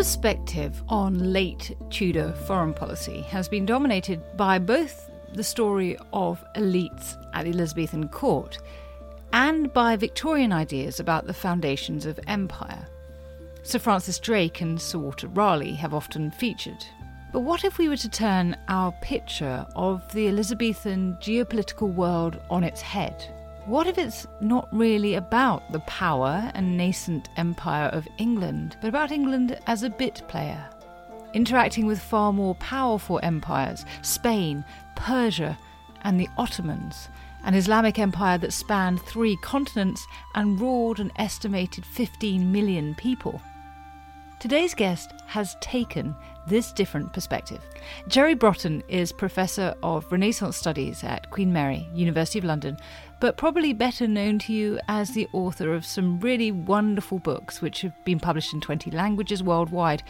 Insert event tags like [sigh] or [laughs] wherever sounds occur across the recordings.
Perspective on late Tudor foreign policy has been dominated by both the story of elites at the Elizabethan court and by Victorian ideas about the foundations of empire. Sir Francis Drake and Sir Walter Raleigh have often featured. But what if we were to turn our picture of the Elizabethan geopolitical world on its head? What if it's not really about the power and nascent empire of England, but about England as a bit player? Interacting with far more powerful empires Spain, Persia, and the Ottomans, an Islamic empire that spanned three continents and ruled an estimated 15 million people. Today's guest has taken this different perspective. Jerry Brotton is Professor of Renaissance Studies at Queen Mary, University of London, but probably better known to you as the author of some really wonderful books which have been published in 20 languages worldwide.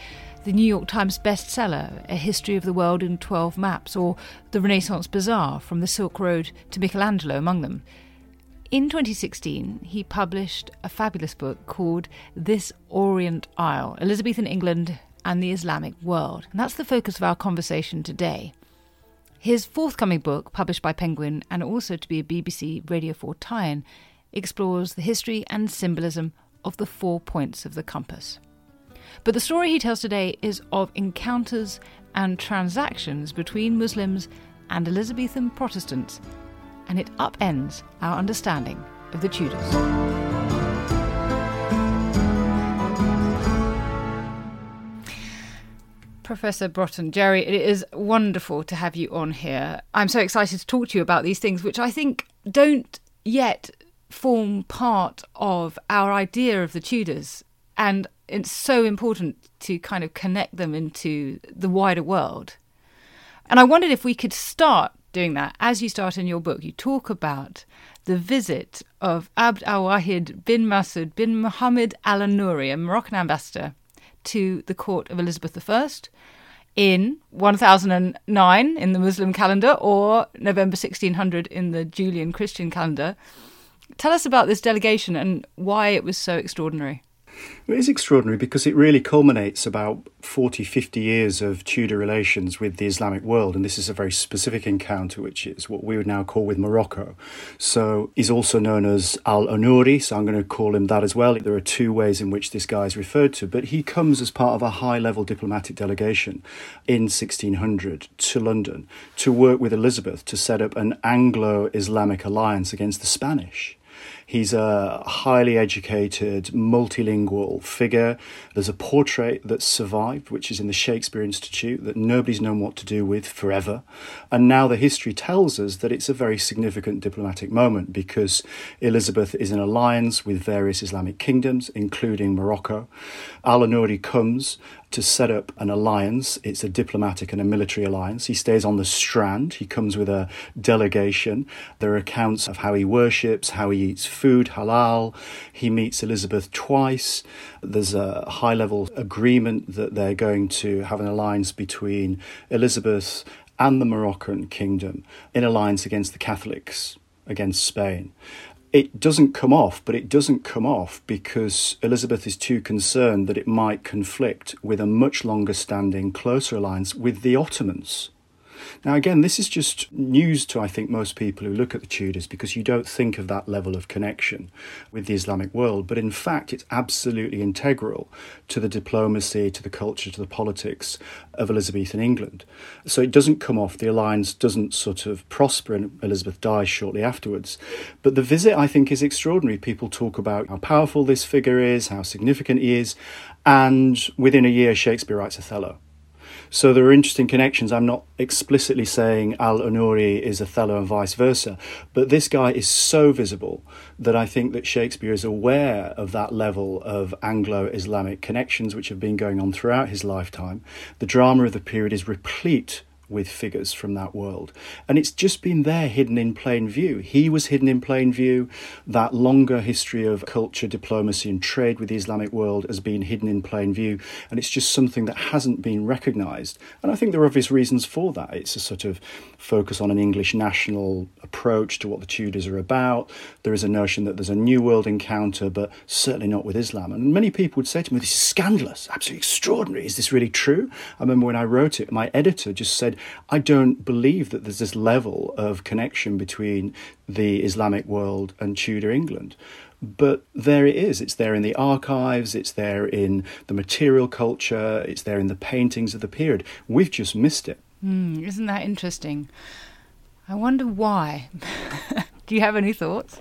The New York Times bestseller, A History of the World in 12 Maps, or The Renaissance Bazaar, From the Silk Road to Michelangelo, among them. In 2016, he published a fabulous book called This Orient Isle Elizabethan England and the Islamic World. And that's the focus of our conversation today. His forthcoming book, published by Penguin and also to be a BBC Radio 4 tie in, explores the history and symbolism of the four points of the compass. But the story he tells today is of encounters and transactions between Muslims and Elizabethan Protestants, and it upends our understanding of the Tudors. Professor Brotton, Jerry, it is wonderful to have you on here. I'm so excited to talk to you about these things, which I think don't yet form part of our idea of the Tudors. And it's so important to kind of connect them into the wider world. And I wondered if we could start doing that. As you start in your book, you talk about the visit of Abd al Wahid bin Masud bin Muhammad al Nouri, a Moroccan ambassador, to the court of Elizabeth I in 1009 in the Muslim calendar or November 1600 in the Julian Christian calendar. Tell us about this delegation and why it was so extraordinary. It is extraordinary because it really culminates about 40, 50 years of Tudor relations with the Islamic world, and this is a very specific encounter, which is what we would now call with Morocco. So he's also known as Al Anuri, so I'm going to call him that as well. There are two ways in which this guy is referred to, but he comes as part of a high level diplomatic delegation in 1600 to London to work with Elizabeth to set up an Anglo Islamic alliance against the Spanish. He's a highly educated, multilingual figure. There's a portrait that's survived, which is in the Shakespeare Institute, that nobody's known what to do with forever. And now the history tells us that it's a very significant diplomatic moment because Elizabeth is in alliance with various Islamic kingdoms, including Morocco. Al Nouri comes to set up an alliance. It's a diplomatic and a military alliance. He stays on the Strand. He comes with a delegation. There are accounts of how he worships, how he eats food, halal. He meets Elizabeth twice. There's a high level agreement that they're going to have an alliance between Elizabeth and the Moroccan kingdom in alliance against the Catholics, against Spain. It doesn't come off, but it doesn't come off because Elizabeth is too concerned that it might conflict with a much longer standing, closer alliance with the Ottomans. Now, again, this is just news to, I think, most people who look at the Tudors because you don't think of that level of connection with the Islamic world. But in fact, it's absolutely integral to the diplomacy, to the culture, to the politics of Elizabethan England. So it doesn't come off, the alliance doesn't sort of prosper, and Elizabeth dies shortly afterwards. But the visit, I think, is extraordinary. People talk about how powerful this figure is, how significant he is, and within a year, Shakespeare writes Othello. So there are interesting connections. I'm not explicitly saying Al Unuri is Othello and vice versa, but this guy is so visible that I think that Shakespeare is aware of that level of Anglo Islamic connections which have been going on throughout his lifetime. The drama of the period is replete with figures from that world. And it's just been there hidden in plain view. He was hidden in plain view. That longer history of culture, diplomacy, and trade with the Islamic world has been hidden in plain view. And it's just something that hasn't been recognized. And I think there are obvious reasons for that. It's a sort of focus on an English national approach to what the Tudors are about. There is a notion that there's a new world encounter, but certainly not with Islam. And many people would say to me, This is scandalous, absolutely extraordinary. Is this really true? I remember when I wrote it, my editor just said, I don't believe that there's this level of connection between the Islamic world and Tudor England. But there it is. It's there in the archives, it's there in the material culture, it's there in the paintings of the period. We've just missed it. Mm, isn't that interesting? I wonder why. [laughs] Do you have any thoughts?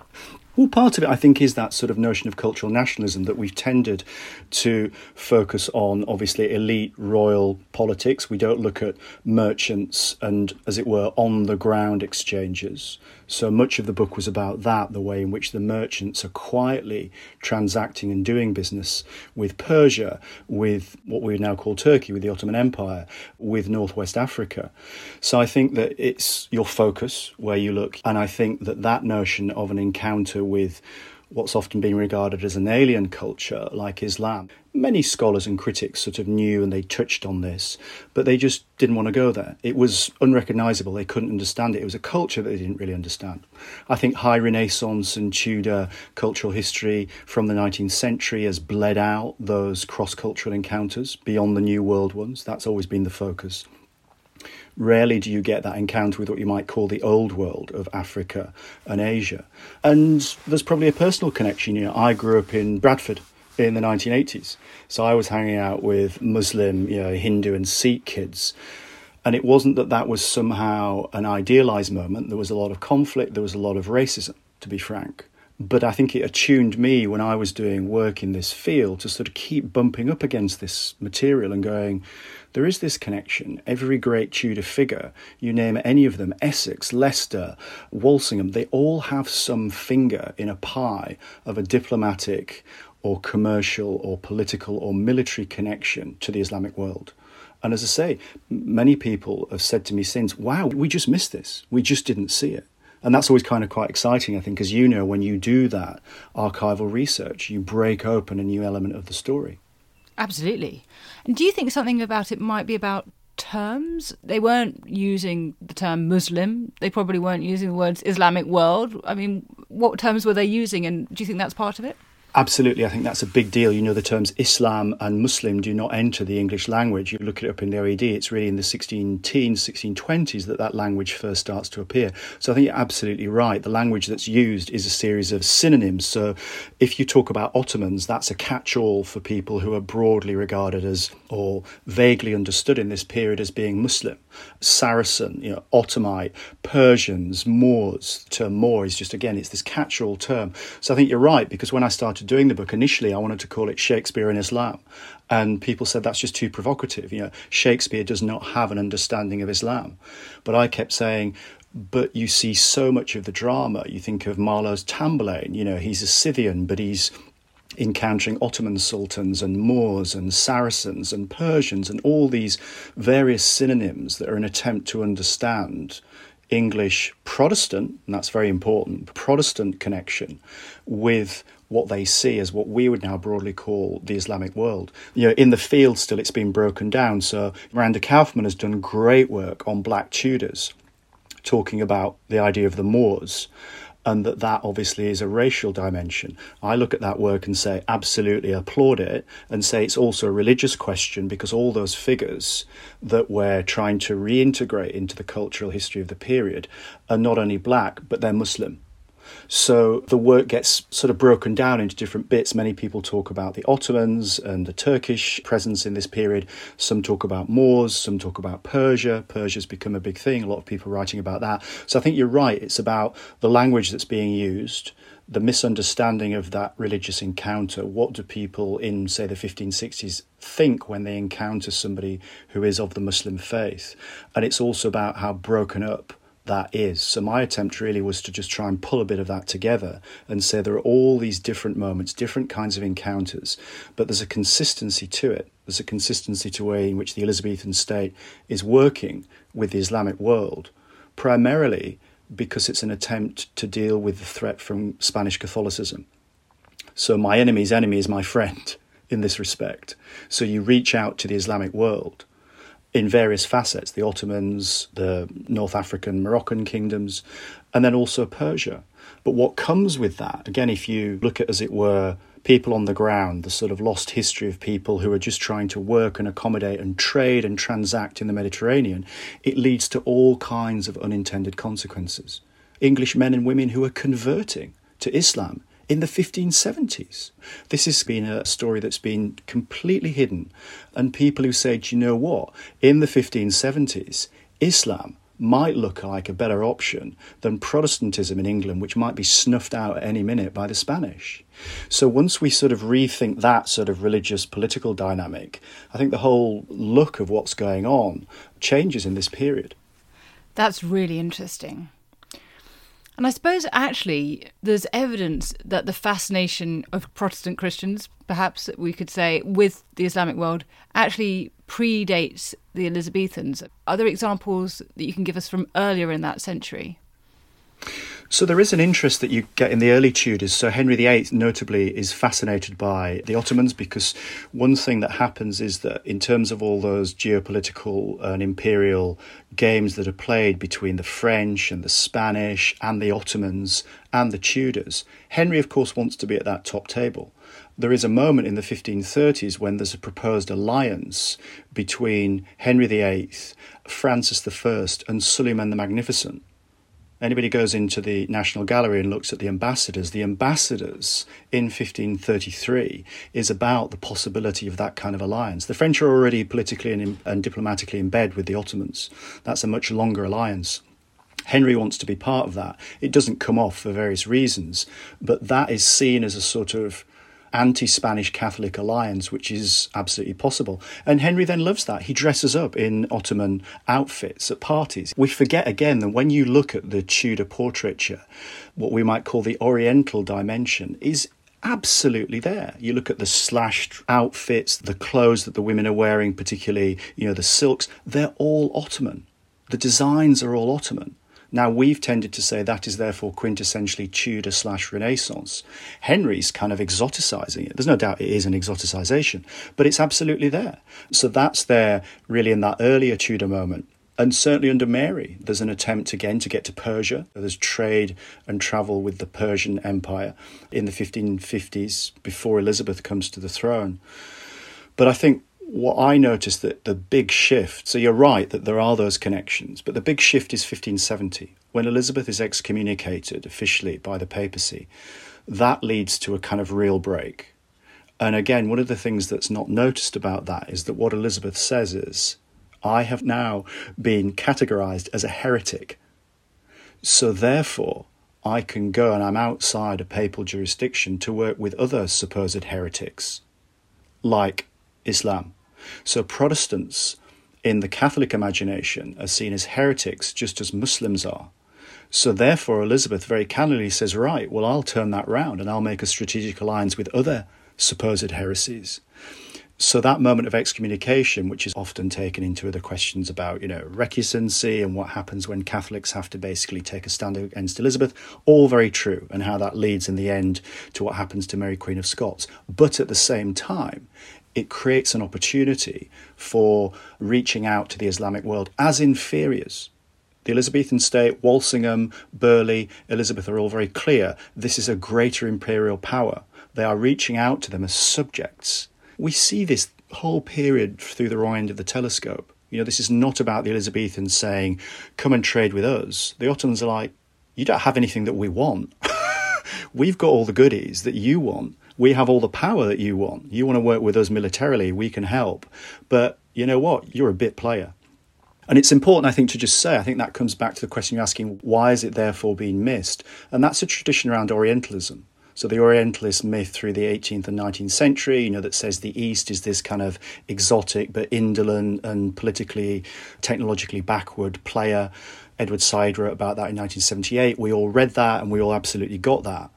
Well, part of it, I think, is that sort of notion of cultural nationalism that we've tended to focus on, obviously, elite royal politics. We don't look at merchants and, as it were, on the ground exchanges. So much of the book was about that the way in which the merchants are quietly transacting and doing business with Persia, with what we now call Turkey, with the Ottoman Empire, with Northwest Africa. So I think that it's your focus where you look, and I think that that notion of an encounter with what's often been regarded as an alien culture like Islam. Many scholars and critics sort of knew and they touched on this, but they just didn't want to go there. It was unrecognizable. They couldn't understand it. It was a culture that they didn't really understand. I think high Renaissance and Tudor cultural history from the 19th century has bled out those cross cultural encounters beyond the New World ones. That's always been the focus rarely do you get that encounter with what you might call the old world of Africa and Asia. And there's probably a personal connection. You know, I grew up in Bradford in the 1980s, so I was hanging out with Muslim, you know, Hindu and Sikh kids. And it wasn't that that was somehow an idealized moment. There was a lot of conflict, there was a lot of racism, to be frank. But I think it attuned me when I was doing work in this field to sort of keep bumping up against this material and going, there is this connection. Every great Tudor figure, you name any of them, Essex, Leicester, Walsingham, they all have some finger in a pie of a diplomatic or commercial or political or military connection to the Islamic world. And as I say, many people have said to me since, wow, we just missed this. We just didn't see it. And that's always kind of quite exciting, I think, as you know, when you do that archival research, you break open a new element of the story. Absolutely. And do you think something about it might be about terms? They weren't using the term Muslim. They probably weren't using the words Islamic world. I mean, what terms were they using? And do you think that's part of it? Absolutely, I think that's a big deal. You know, the terms Islam and Muslim do not enter the English language. You look it up in the OED, it's really in the 16 teens, 1620s that that language first starts to appear. So I think you're absolutely right. The language that's used is a series of synonyms. So if you talk about Ottomans, that's a catch all for people who are broadly regarded as or vaguely understood in this period as being Muslim. Saracen, you know, Ottomite, Persians, Moors. The term Moor is just, again, it's this catch all term. So I think you're right, because when I started started doing the book, initially I wanted to call it Shakespeare in Islam. And people said that's just too provocative. You know, Shakespeare does not have an understanding of Islam. But I kept saying, but you see so much of the drama. You think of Marlowe's Tamburlaine, you know, he's a Scythian, but he's encountering Ottoman sultans and Moors and Saracens and Persians and all these various synonyms that are an attempt to understand English Protestant, and that's very important, Protestant connection with what they see as what we would now broadly call the Islamic world. You know, in the field still it's been broken down. So Miranda Kaufmann has done great work on black Tudors, talking about the idea of the Moors and that that obviously is a racial dimension. I look at that work and say, absolutely applaud it, and say it's also a religious question because all those figures that we're trying to reintegrate into the cultural history of the period are not only black, but they're Muslim. So the work gets sort of broken down into different bits. Many people talk about the Ottomans and the Turkish presence in this period. Some talk about Moors, some talk about Persia. Persia's become a big thing, a lot of people writing about that. So I think you're right. It's about the language that's being used, the misunderstanding of that religious encounter. What do people in, say, the 1560s think when they encounter somebody who is of the Muslim faith? And it's also about how broken up that is. So my attempt really was to just try and pull a bit of that together and say there are all these different moments, different kinds of encounters, but there's a consistency to it. There's a consistency to the way in which the Elizabethan state is working with the Islamic world, primarily because it's an attempt to deal with the threat from Spanish Catholicism. So my enemy's enemy is my friend [laughs] in this respect. So you reach out to the Islamic world in various facets the Ottomans, the North African, Moroccan kingdoms, and then also Persia. But what comes with that, again, if you look at, as it were, people on the ground, the sort of lost history of people who are just trying to work and accommodate and trade and transact in the Mediterranean, it leads to all kinds of unintended consequences. English men and women who are converting to Islam in the 1570s. This has been a story that's been completely hidden. And people who say, do you know what? In the 1570s, Islam might look like a better option than Protestantism in England, which might be snuffed out at any minute by the Spanish. So once we sort of rethink that sort of religious political dynamic, I think the whole look of what's going on changes in this period. That's really interesting. And I suppose actually there's evidence that the fascination of Protestant Christians, perhaps we could say, with the Islamic world actually predates the Elizabethans. Are there examples that you can give us from earlier in that century? So there is an interest that you get in the early Tudors. So Henry VIII, notably, is fascinated by the Ottomans because one thing that happens is that in terms of all those geopolitical and imperial games that are played between the French and the Spanish and the Ottomans and the Tudors, Henry, of course, wants to be at that top table there is a moment in the 1530s when there's a proposed alliance between Henry VIII, Francis I, and Suleiman the Magnificent anybody goes into the National Gallery and looks at the ambassadors, the ambassadors in 1533 is about the possibility of that kind of alliance. The French are already politically and, and diplomatically in bed with the Ottomans. That's a much longer alliance. Henry wants to be part of that. It doesn't come off for various reasons, but that is seen as a sort of anti Spanish Catholic alliance, which is absolutely possible. And Henry then loves that. He dresses up in Ottoman outfits at parties. We forget again that when you look at the Tudor portraiture, what we might call the Oriental dimension is absolutely there. You look at the slashed outfits, the clothes that the women are wearing, particularly, you know, the silks, they're all Ottoman. The designs are all Ottoman. Now, we've tended to say that is therefore quintessentially Tudor slash Renaissance. Henry's kind of exoticizing it. There's no doubt it is an exoticization, but it's absolutely there. So that's there really in that earlier Tudor moment. And certainly under Mary, there's an attempt again to get to Persia. There's trade and travel with the Persian Empire in the 1550s before Elizabeth comes to the throne. But I think what I noticed that the big shift, so you're right that there are those connections, but the big shift is 1570. When Elizabeth is excommunicated officially by the papacy, that leads to a kind of real break. And again, one of the things that's not noticed about that is that what Elizabeth says is, I have now been categorized as a heretic. So therefore, I can go and I'm outside a papal jurisdiction to work with other supposed heretics, like Islam. So Protestants in the Catholic imagination are seen as heretics just as Muslims are. So therefore, Elizabeth very candidly says, Right, well, I'll turn that round and I'll make a strategic alliance with other supposed heresies. So that moment of excommunication, which is often taken into other questions about, you know, recusancy and what happens when Catholics have to basically take a stand against Elizabeth, all very true, and how that leads in the end to what happens to Mary Queen of Scots. But at the same time, it creates an opportunity for reaching out to the Islamic world as inferiors. The Elizabethan state, Walsingham, Burghley, Elizabeth are all very clear this is a greater imperial power. They are reaching out to them as subjects. We see this whole period through the wrong end of the telescope. You know, this is not about the Elizabethans saying, come and trade with us. The Ottomans are like, you don't have anything that we want. [laughs] We've got all the goodies that you want. We have all the power that you want. You want to work with us militarily, we can help. But you know what? You're a bit player. And it's important, I think, to just say, I think that comes back to the question you're asking why is it therefore being missed? And that's a tradition around Orientalism. So the Orientalist myth through the 18th and 19th century, you know, that says the East is this kind of exotic but indolent and politically, technologically backward player. Edward Said wrote about that in 1978. We all read that and we all absolutely got that.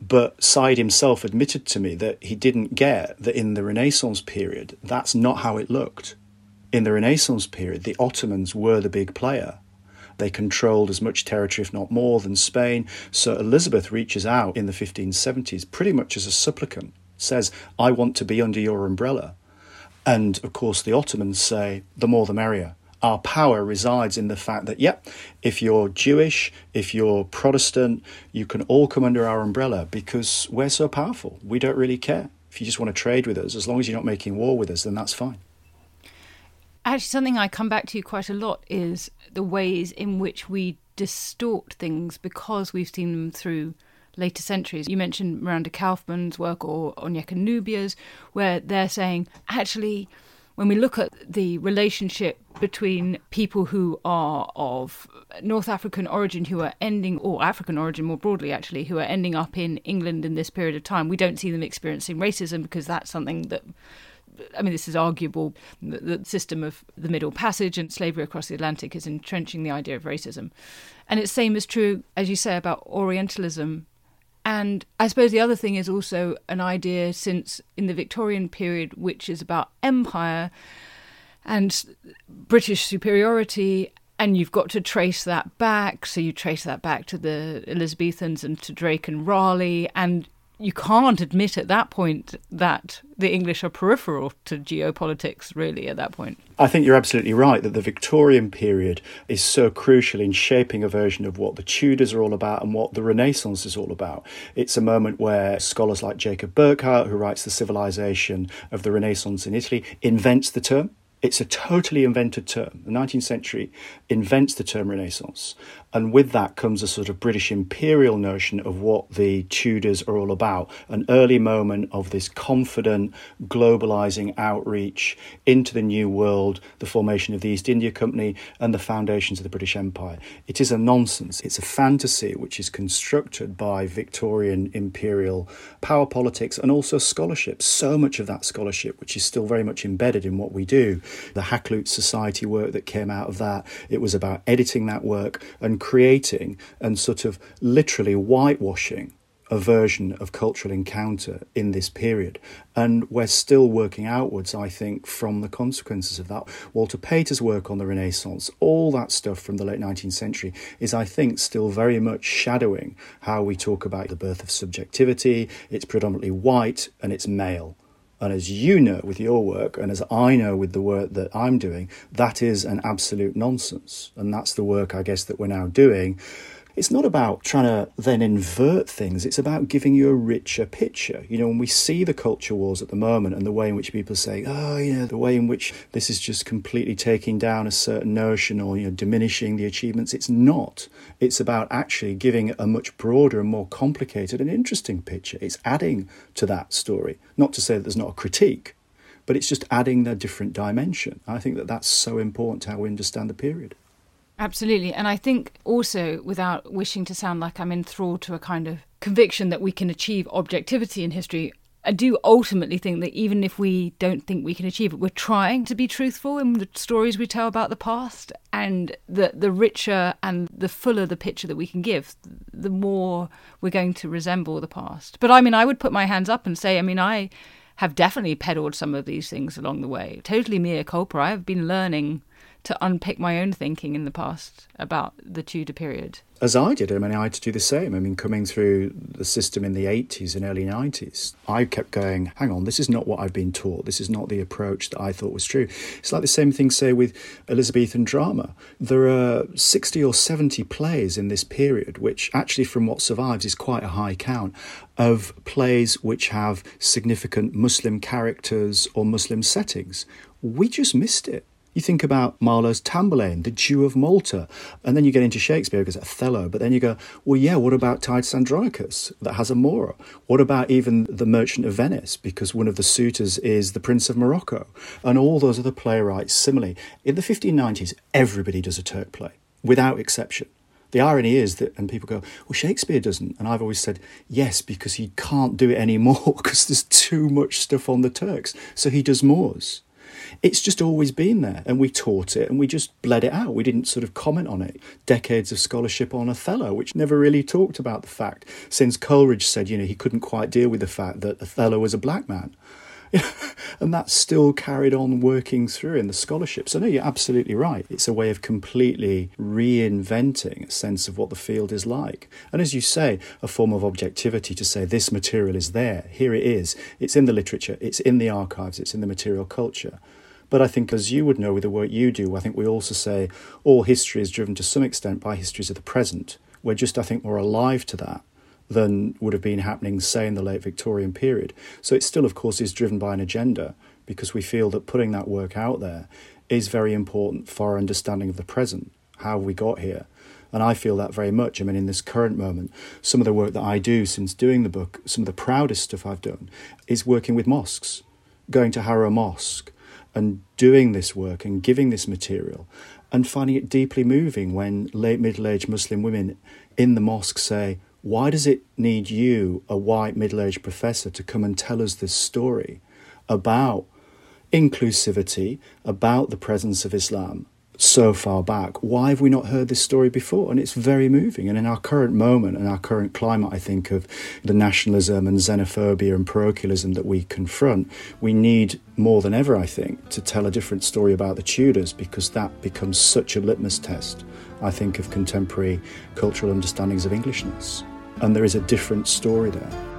But Said himself admitted to me that he didn't get that in the Renaissance period, that's not how it looked in the Renaissance period, the Ottomans were the big player. They controlled as much territory, if not more, than Spain. So Elizabeth reaches out in the 1570s pretty much as a supplicant, says, I want to be under your umbrella. And of course, the Ottomans say, the more the merrier. Our power resides in the fact that, yep, if you're Jewish, if you're Protestant, you can all come under our umbrella because we're so powerful. We don't really care. If you just want to trade with us, as long as you're not making war with us, then that's fine. Actually, something I come back to quite a lot is the ways in which we distort things because we've seen them through later centuries. You mentioned Miranda Kaufmann's work or Onyeka Nubia's, where they're saying, actually, when we look at the relationship between people who are of North African origin who are ending, or African origin more broadly, actually, who are ending up in England in this period of time, we don't see them experiencing racism because that's something that I mean, this is arguable. The, system of the Middle Passage and slavery across the Atlantic is entrenching the idea of racism. And it's same is true, as you say, about Orientalism. And I suppose the other thing is also an idea since in the Victorian period, which is about empire and British superiority and you've got to trace that back. So you trace that back to the Elizabethans and to Drake and Raleigh, and you can't admit at that point that the English are peripheral to geopolitics, really, at that point. I think you're absolutely right that the Victorian period is so crucial in shaping a version of what the Tudors are all about and what the Renaissance is all about. It's a moment where scholars like Jacob Burckhardt, who writes The Civilization of the Renaissance in Italy, invents the term. It's a totally invented term. The 19th century invents the term Renaissance. And with that comes a sort of British imperial notion of what the Tudors are all about an early moment of this confident, globalizing outreach into the New World, the formation of the East India Company, and the foundations of the British Empire. It is a nonsense. It's a fantasy which is constructed by Victorian imperial power politics and also scholarship. So much of that scholarship, which is still very much embedded in what we do, the Hakluyt Society work that came out of that, it was about editing that work and creating and sort of literally whitewashing a version of cultural encounter in this period. And we're still working outwards, I think, from the consequences of that. Walter Pater's work on the Renaissance, all that stuff from the late 19th century, is, I think, still very much shadowing how we talk about the birth of subjectivity. It's predominantly white and it's male. And as you know with your work, and as I know with the work that I'm doing, that is an absolute nonsense. And that's the work, I guess, that we're now doing. It's not about trying to then invert things, it's about giving you a richer picture. You know, when we see the culture wars at the moment and the way in which people say, oh, you know, the way in which this is just completely taking down a certain notion or, you know, diminishing the achievements, it's not. It's about actually giving a much broader and more complicated and interesting picture. It's adding to that story. Not to say that there's not a critique, but it's just adding a different dimension. I think that that's so important to how we understand the period. Absolutely. And I think also, without wishing to sound like I'm enthralled to a kind of conviction that we can achieve objectivity in history, I do ultimately think that even if we don't think we can achieve it, we're trying to be truthful in the stories we tell about the past. And the, the richer and the fuller the picture that we can give, the more we're going to resemble the past. But I mean, I would put my hands up and say, I mean, I have definitely peddled some of these things along the way. Totally mea culpa. I have been learning to unpick my own thinking in the past about the Tudor period. As I did, I mean, I had to do the same. I mean, coming through the system in the 80s and early 90s, I kept going, hang on, this is not what I've been taught. This is not the approach that I thought was true. It's like the same thing, say, with Elizabethan drama. There are 60 or 70 plays in this period, which actually, from what survives, is quite a high count of plays which have significant Muslim characters or Muslim settings. We just missed it. You think about Marlowe's Tamburlaine, the Jew of Malta, and then you get into Shakespeare because Othello, but then you go, well, yeah, what about Titus Andronicus that has a Moor? What about even The Merchant of Venice because one of the suitors is the Prince of Morocco? And all those other playwrights, similarly. In the 1590s, everybody does a Turk play, without exception. The irony is that, and people go, well, Shakespeare doesn't. And I've always said, yes, because he can't do it anymore [laughs] because there's too much stuff on the Turks. So he does Moors. It's just always been there, and we taught it and we just bled it out. We didn't sort of comment on it. Decades of scholarship on Othello, which never really talked about the fact, since Coleridge said, you know, he couldn't quite deal with the fact that Othello was a black man. [laughs] and that's still carried on working through in the scholarship. So, no, you're absolutely right. It's a way of completely reinventing a sense of what the field is like. And as you say, a form of objectivity to say this material is there, here it is, it's in the literature, it's in the archives, it's in the material culture. But I think, as you would know with the work you do, I think we also say all history is driven to some extent by histories of the present. We're just, I think, more alive to that than would have been happening, say, in the late Victorian period. So it still, of course, is driven by an agenda because we feel that putting that work out there is very important for our understanding of the present, how we got here. And I feel that very much. I mean, in this current moment, some of the work that I do since doing the book, some of the proudest stuff I've done is working with mosques, going to Harrow Mosque, and doing this work and giving this material and finding it deeply moving when late middle aged Muslim women in the mosque say, Why does it need you, a white middle aged professor, to come and tell us this story about inclusivity, about the presence of Islam, so far back. Why have we not heard this story before? And it's very moving. And in our current moment and our current climate, I think, of the nationalism and xenophobia and parochialism that we confront, we need more than ever, I think, to tell a different story about the Tudors because that becomes such a litmus test, I think, of contemporary cultural understandings of Englishness. And there is a different story there.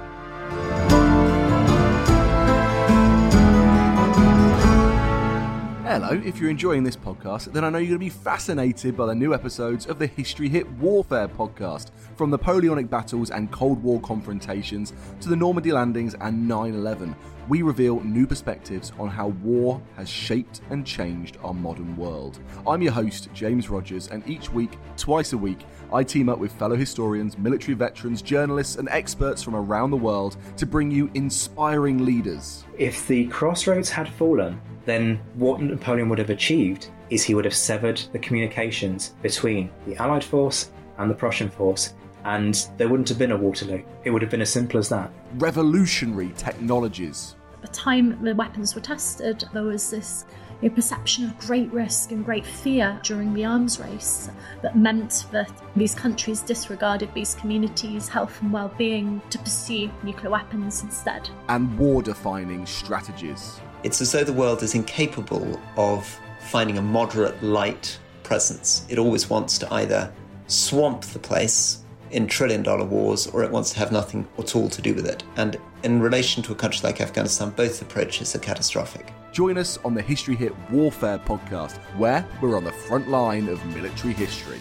Hello, if you're enjoying this podcast, then I know you're going to be fascinated by the new episodes of the History Hit Warfare podcast, from Napoleonic battles and Cold War confrontations to the Normandy landings and 9 11. We reveal new perspectives on how war has shaped and changed our modern world. I'm your host, James Rogers, and each week, twice a week, I team up with fellow historians, military veterans, journalists, and experts from around the world to bring you inspiring leaders. If the crossroads had fallen, then what Napoleon would have achieved is he would have severed the communications between the Allied force and the Prussian force, and there wouldn't have been a Waterloo. It would have been as simple as that. Revolutionary technologies. At the time the weapons were tested, there was this a perception of great risk and great fear during the arms race that meant that these countries disregarded these communities' health and well being to pursue nuclear weapons instead. And war defining strategies. It's as though the world is incapable of finding a moderate light presence. It always wants to either swamp the place in trillion dollar wars or it wants to have nothing at all to do with it. And in relation to a country like Afghanistan, both approaches are catastrophic. Join us on the History Hit Warfare podcast, where we're on the front line of military history.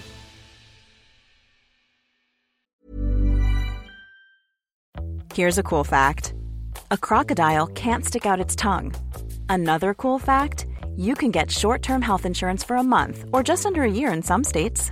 Here's a cool fact a crocodile can't stick out its tongue. Another cool fact you can get short term health insurance for a month or just under a year in some states.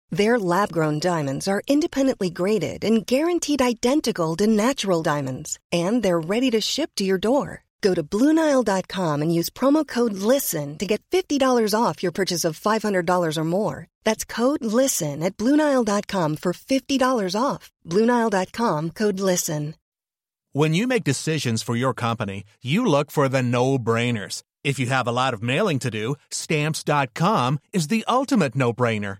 Their lab grown diamonds are independently graded and guaranteed identical to natural diamonds, and they're ready to ship to your door. Go to Bluenile.com and use promo code LISTEN to get $50 off your purchase of $500 or more. That's code LISTEN at Bluenile.com for $50 off. Bluenile.com code LISTEN. When you make decisions for your company, you look for the no brainers. If you have a lot of mailing to do, Stamps.com is the ultimate no brainer.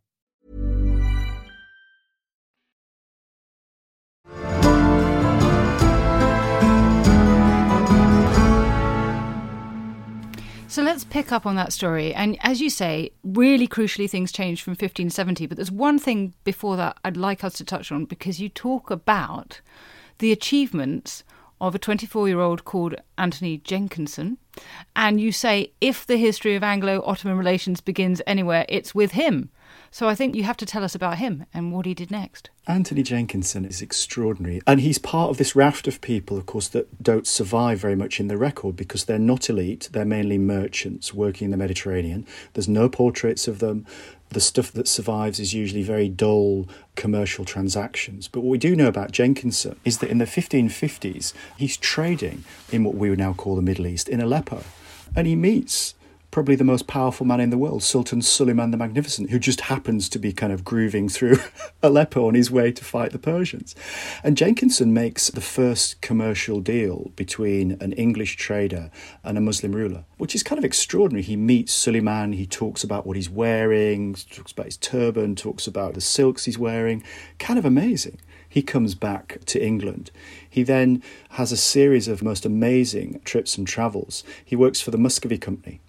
So let's pick up on that story. And as you say, really crucially, things changed from 1570. But there's one thing before that I'd like us to touch on because you talk about the achievements of a 24 year old called Anthony Jenkinson. And you say, if the history of Anglo Ottoman relations begins anywhere, it's with him. So I think you have to tell us about him and what he did next. Anthony Jenkinson is extraordinary. And he's part of this raft of people, of course, that don't survive very much in the record because they're not elite. They're mainly merchants working in the Mediterranean. There's no portraits of them. The stuff that survives is usually very dull commercial transactions. But what we do know about Jenkinson is that in the 1550s, he's trading in what we would now call the Middle East, in Aleppo. And he meets probably the most powerful man in the world, Sultan Suleiman the Magnificent, who just happens to be kind of grooving through [laughs] Aleppo on his way to fight the Persians. And Jenkinson makes the first commercial deal between an English trader and a Muslim ruler, which is kind of extraordinary. He meets Suleiman, he talks about what he's wearing, talks about his turban, talks about the silks he's wearing. Kind of amazing he comes back to England. He then has a series of most amazing trips and travels. He works for the Muscovy Company,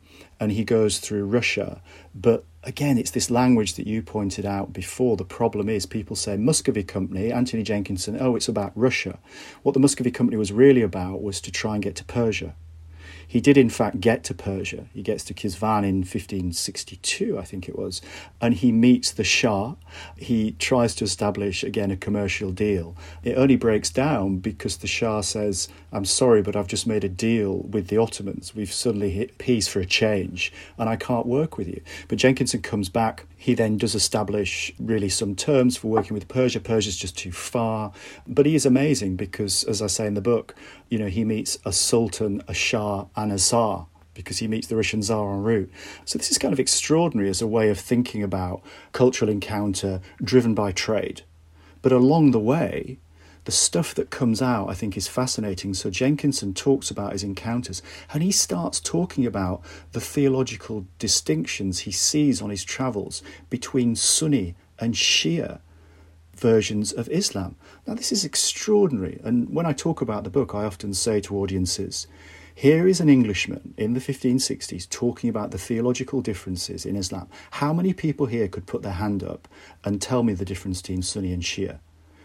and he goes through Russia. But again, it's this language that you pointed out before. The problem is people say Muscovy Company, Anthony Jenkinson, oh, it's about Russia. What the Muscovy Company was really about was to try and get to Persia. He did, in fact, get to Persia. He gets to Qazvin in 1562, I think it was, and he meets the Shah. He tries to establish, again, a commercial deal. It only breaks down because the Shah says, I'm sorry, but I've just made a deal with the Ottomans. We've suddenly hit peace for a change, and I can't work with you. But Jenkinson comes back. He then does establish really some terms for working with Persia. Persia's just too far. But he is amazing because, as I say in the book, you know, he meets a sultan, a shah, and a czar because he meets the Russian Tsar en route. So this is kind of extraordinary as a way of thinking about cultural encounter driven by trade. But along the way, the stuff that comes out I think is fascinating. So Jenkinson talks about his encounters and he starts talking about the theological distinctions he sees on his travels between Sunni and Shia versions of Islam. Now, this is extraordinary. And when I talk about the book, I often say to audiences, here is an Englishman in the 1560s talking about the theological differences in Islam. How many people here could put their hand up and tell me the difference between Sunni and Shia?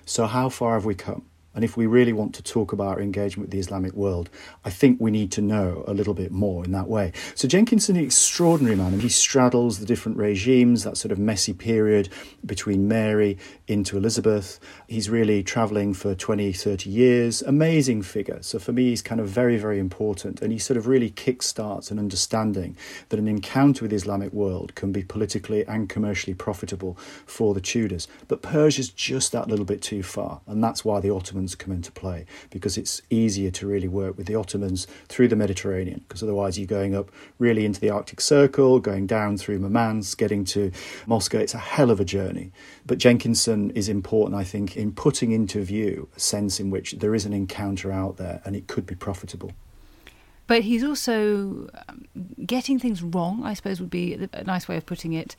So, how far have we come? And if we really want to talk about our engagement with the Islamic world, I think we need to know a little bit more in that way. So Jenkinson an extraordinary man, and he straddles the different regimes, that sort of messy period between Mary into Elizabeth. He's really travelling for 20, 30 years. Amazing figure. So for me, he's kind of very, very important. And he sort of really kickstarts an understanding that an encounter with the Islamic world can be politically and commercially profitable for the Tudors. But Persia's just that little bit too far. And that's why the Ottomans come into play, because it's easier to really work with the Ottomans through the Mediterranean, because otherwise you're going up really into the Arctic Circle, going down through Murmansk, getting to Moscow. It's a hell of a journey. But Jenkinson is important, I think, in putting into view a sense in which there is an encounter out there and it could be profitable. But he's also um, getting things wrong, I suppose would be a nice way of putting it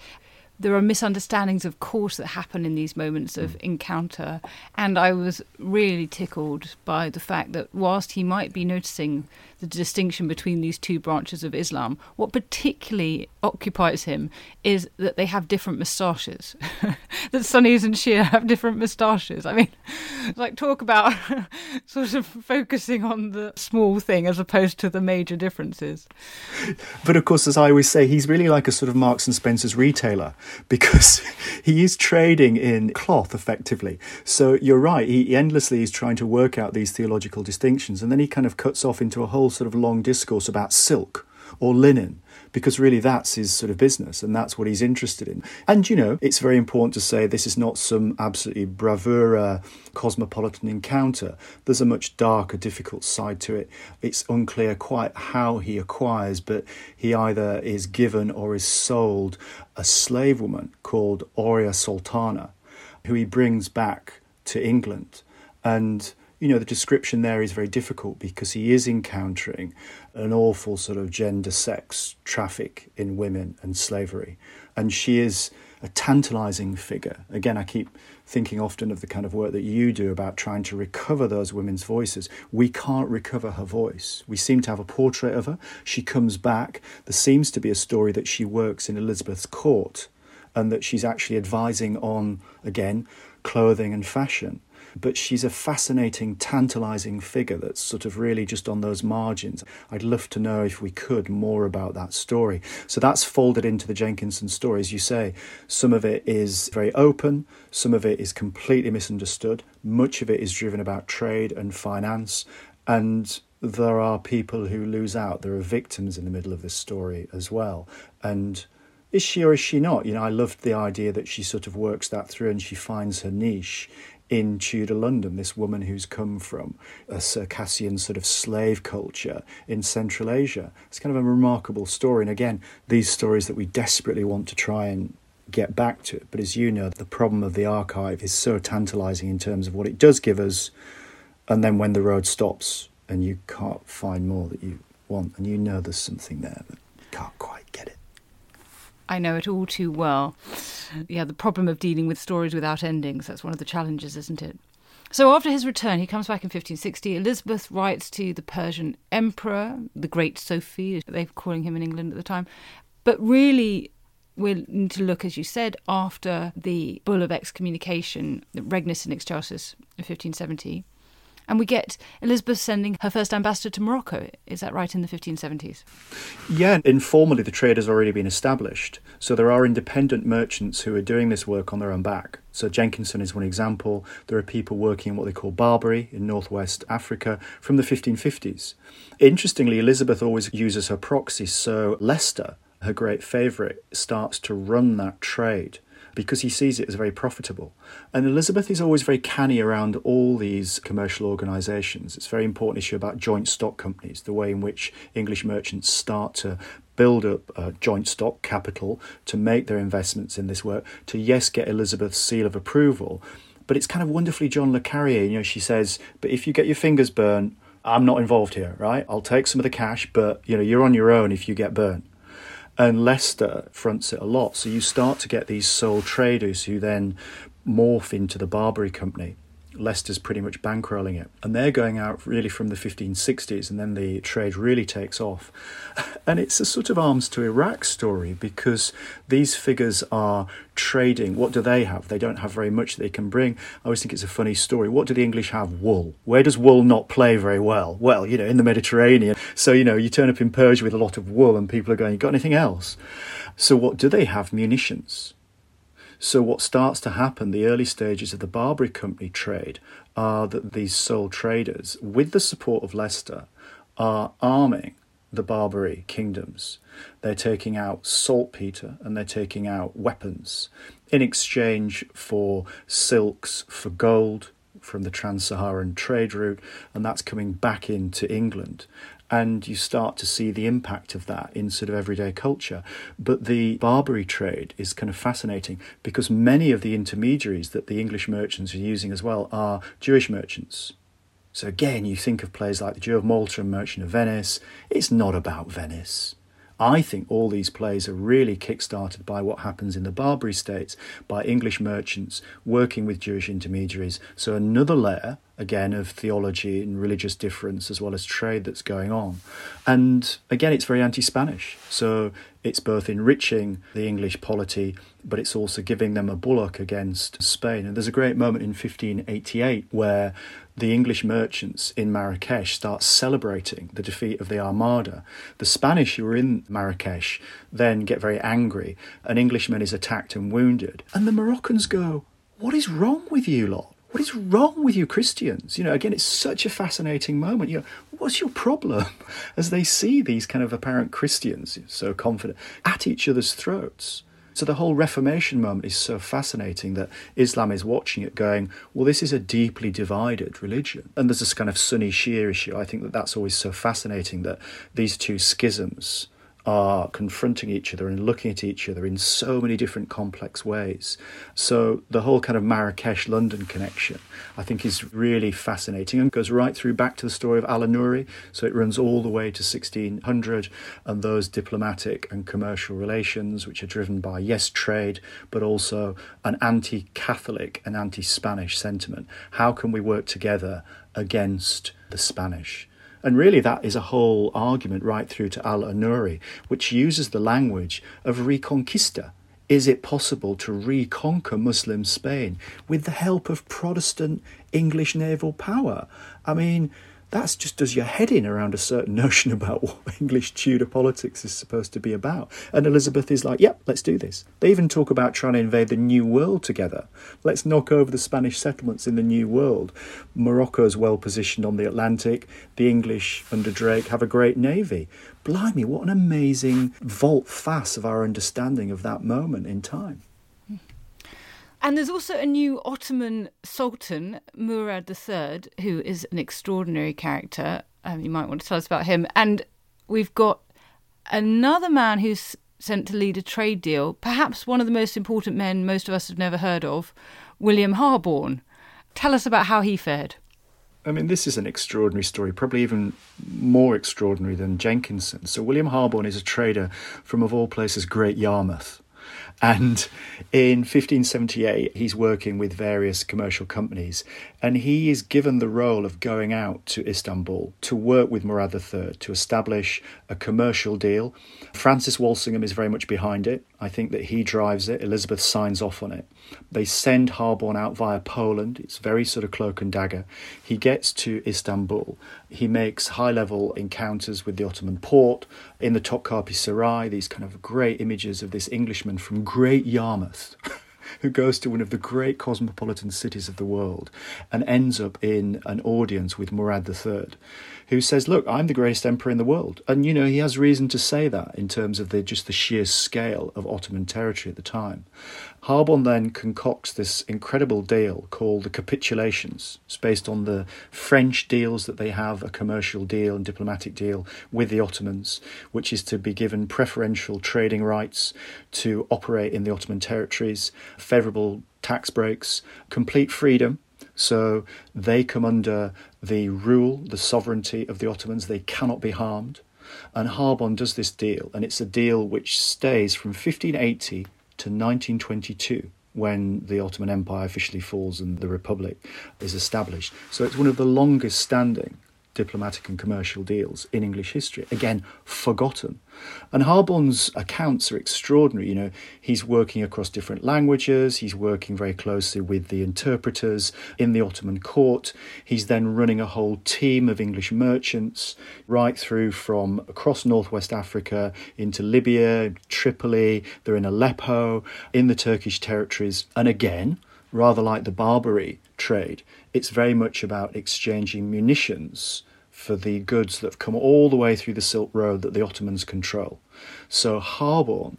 there are misunderstandings, of course, that happen in these moments of mm. encounter. And I was really tickled by the fact that whilst he might be noticing the distinction between these two branches of Islam, what particularly occupies him is that they have different moustaches. [laughs] that Sunnis and Shia have different moustaches. I mean, [laughs] like talk about [laughs] sort of focusing on the small thing as opposed to the major differences. But of course, as I always say, he's really like a sort of Marks and Spencer's retailer because he is trading in cloth effectively. So you're right, he, endlessly is trying to work out these theological distinctions, and then he kind of cuts off into a whole sort of long discourse about silk or linen because really that's his sort of business and that's what he's interested in. And you know, it's very important to say this is not some absolutely bravura cosmopolitan encounter. There's a much darker, difficult side to it. It's unclear quite how he acquires, but he either is given or is sold a slave woman called Aura Soltana, who he brings back to England. And you know, the description there is very difficult because he is encountering an awful sort of gender sex traffic in women and slavery. And she is a tantalizing figure. Again, I keep thinking often of the kind of work that you do about trying to recover those women's voices. We can't recover her voice. We seem to have a portrait of her. She comes back. There seems to be a story that she works in Elizabeth's court and that she's actually advising on, again, clothing and fashion but she's a fascinating, tantalizing figure that's sort of really just on those margins. I'd love to know if we could more about that story. So that's folded into the Jenkinson story, as you say. Some of it is very open, some of it is completely misunderstood, much of it is driven about trade and finance, and there are people who lose out. There are victims in the middle of this story as well. And is she or is she not? You know, I loved the idea that she sort of works that through and she finds her niche in Tudor London, this woman who's come from a Circassian sort of slave culture in Central Asia. It's kind of a remarkable story. And again, these stories that we desperately want to try and get back to. But as you know, the problem of the archive is so tantalizing in terms of what it does give us. And then when the road stops and you can't find more that you want, and you know there's something there, but can't quite get it. I know it all too well. Yeah, the problem of dealing with stories without endings. That's one of the challenges, isn't it? So after his return, he comes back in 1560. Elizabeth writes to the Persian emperor, the Great Sophy, they're calling him in England at the time. But really, we need to look, as you said, after the Bull of Excommunication, Regnans in Excelsis in 1570. And we get Elizabeth sending her first ambassador to Morocco. Is that right in the 1570s? Yeah, informally, the trade has already been established. So there are independent merchants who are doing this work on their own back. So Jenkinson is one example. There are people working in what they call Barbary in northwest Africa from the 1550s. Interestingly, Elizabeth always uses her proxy. So Leicester, her great favourite, starts to run that trade because he sees it as very profitable. And Elizabeth is always very canny around all these commercial organisations. It's a very important issue about joint stock companies, the way in which English merchants start to build up a joint stock capital to make their investments in this work, to yes, get Elizabeth's seal of approval. But it's kind of wonderfully John le Carré, you know, she says, but if you get your fingers burnt, I'm not involved here, right? I'll take some of the cash, but you know, you're on your own if you get burnt and Leicester fronts it a lot. So you start to get these sole traders who then morph into the Barbary Company. Leicester's pretty much bankrolling it. And they're going out really from the 1560s, and then the trade really takes off. [laughs] And it's a sort of arms to Iraq story because these figures are trading. What do they have? They don't have very much they can bring. I always think it's a funny story. What do the English have? Wool. Where does wool not play very well? Well, you know, in the Mediterranean. So, you know, you turn up in Persia with a lot of wool, and people are going, You got anything else? So, what do they have? Munitions. So, what starts to happen, the early stages of the Barbary Company trade, are that these sole traders, with the support of Leicester, are arming the Barbary kingdoms. They're taking out saltpeter and they're taking out weapons in exchange for silks, for gold from the trans Saharan trade route, and that's coming back into England and you start to see the impact of that in sort of everyday culture. But the Barbary trade is kind of fascinating because many of the intermediaries that the English merchants are using as well are Jewish merchants. So again, you think of plays like The Jew of Malta and Merchant of Venice. It's not about Venice. I think all these plays are really kick-started by what happens in the Barbary states by English merchants working with Jewish intermediaries. So another layer again, of theology and religious difference as well as trade that's going on. And again, it's very anti Spanish. So it's both enriching the English polity, but it's also giving them a bulwark against Spain. And there's a great moment in 1588 where the English merchants in Marrakesh start celebrating the defeat of the Armada. The Spanish who are in Marrakesh then get very angry. An Englishman is attacked and wounded. And the Moroccans go, What is wrong with you lot? What is wrong with you Christians? You know, again, it's such a fascinating moment. You know, what's your problem? [laughs] As they see these kind of apparent Christians so confident at each other's throats. So the whole Reformation moment is so fascinating that Islam is watching it going, well, this is a deeply divided religion. And there's this kind of Sunni Shia issue. I think that that's always so fascinating that these two schisms are confronting each other and looking at each other in so many different complex ways. So the whole kind of Marrakesh London connection, I think, is really fascinating and goes right through back to the story of al-Annuri. So it runs all the way to 1600 and those diplomatic and commercial relations, which are driven by, yes, trade, but also an anti Catholic and anti Spanish sentiment. How can we work together against the Spanish? And really, that is a whole argument right through to al-Annuri, which uses the language of reconquista. Is it possible to reconquer Muslim Spain with the help of Protestant English naval power? I mean, that just does your head in around a certain [laughs] notion about what English Tudor politics is supposed to be about. And Elizabeth is like, yep, let's do this. They even talk about trying to invade the New World together. Let's knock over the Spanish settlements in the New World. Morocco is well positioned on the Atlantic. The English under Drake have a great navy. Blimey, what an amazing volte face of our understanding of that moment in time. And there's also a new Ottoman Sultan, Murad III, who is an extraordinary character. Um, you might want to tell us about him. And we've got another man who's sent to lead a trade deal, perhaps one of the most important men most of us have never heard of, William Harborne. Tell us about how he fared. I mean, this is an extraordinary story, probably even more extraordinary than Jenkinson. So, William Harborne is a trader from, of all places, Great Yarmouth. And in 1578, he's working with various commercial companies, and he is given the role of going out to Istanbul to work with Murad III to establish a commercial deal. Francis Walsingham is very much behind it. I think that he drives it. Elizabeth signs off on it. They send Harborne out via Poland. It's very sort of cloak and dagger. He gets to Istanbul. He makes high level encounters with the Ottoman Porte in the Topkapi Saray, these kind of great images of this Englishman from Great Yarmouth. [laughs] who goes to one of the great cosmopolitan cities of the world and ends up in an audience with Murad III who says, "Look, I'm the greatest emperor in the world," and you know he has reason to say that in terms of the just the sheer scale of Ottoman territory at the time. Harborne then concocts this incredible deal called the capitulations. It's based on the French deals that they have, a commercial deal and diplomatic deal with the Ottomans, which is to be given preferential trading rights to operate in the Ottoman territories, favourable tax breaks, complete freedom so they come under the rule, the sovereignty of the Ottomans. They cannot be harmed. And Harborne does this deal, and it's a deal which stays from 1580 to 1922 when the Ottoman Empire officially falls and the Republic is established. So it's one of the longest standing diplomatic and commercial deals in English history. Again, forgotten. And Harborne's accounts are extraordinary. You know, he's working across different languages, he's working very closely with the interpreters in the Ottoman court. He's then running a whole team of English merchants right through from across northwest Africa into Libya, Tripoli, they're in Aleppo, in the Turkish territories. And again, rather like the Barbary trade, it's very much about exchanging munitions for the goods that have come all the way through the Silk Road that the Ottomans control. So Harborne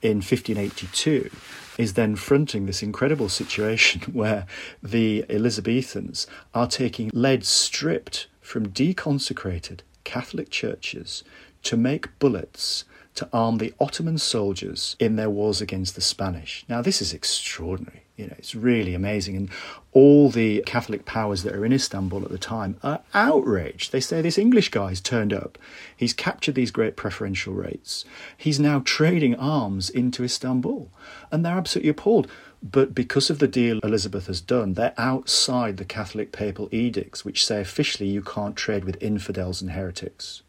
in 1582 is then fronting this incredible situation [laughs] where the Elizabethans are taking lead stripped from deconsecrated Catholic churches to make bullets to arm the Ottoman soldiers in their wars against the Spanish. Now, this is extraordinary. You know, it's really amazing. And all the Catholic powers that are in Istanbul at the time are outraged. They say this English guy's turned up. He's captured these great preferential rates. He's now trading arms into Istanbul. And they're absolutely appalled. But because of the deal Elizabeth has done, they're outside the Catholic papal edicts, which say officially you can't trade with infidels and heretics.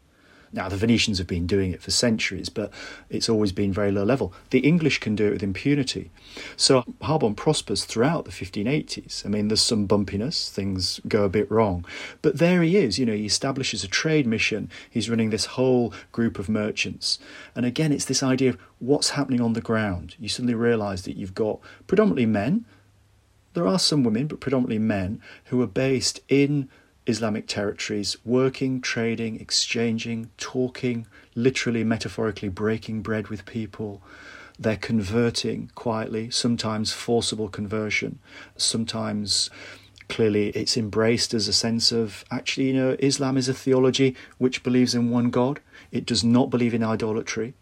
Now, the Venetians have been doing it for centuries, but it's always been very low level. The English can do it with impunity. So Harborne prospers throughout the 1580s. I mean, there's some bumpiness, things go a bit wrong. But there he is, you know, he establishes a trade mission, he's running this whole group of merchants. And again, it's this idea of what's happening on the ground. You suddenly realise that you've got predominantly men. There are some women, but predominantly men who are based in Islamic territories, working, trading, exchanging, talking, literally, metaphorically breaking bread with people. They're converting quietly, sometimes forcible conversion, sometimes clearly it's embraced as a sense of actually, you know, Islam is a theology which believes in one God. It does not believe in idolatry.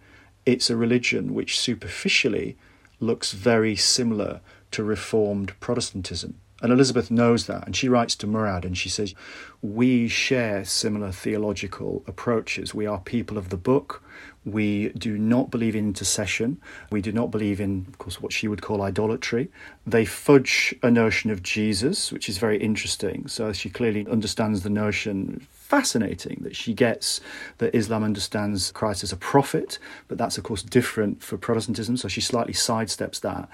It's a religion which superficially looks very similar to Reformed Protestantism. And Elizabeth knows that, and she writes to Murad and she says, We share similar theological approaches. We are people of the book. We do not believe in intercession. We do not believe in, of course, what she would call idolatry. They fudge a notion of Jesus, which is very interesting. So she clearly understands the notion fascinating that she gets that Islam understands Christ as a prophet, but that's of course different for Protestantism, so she slightly sidesteps that.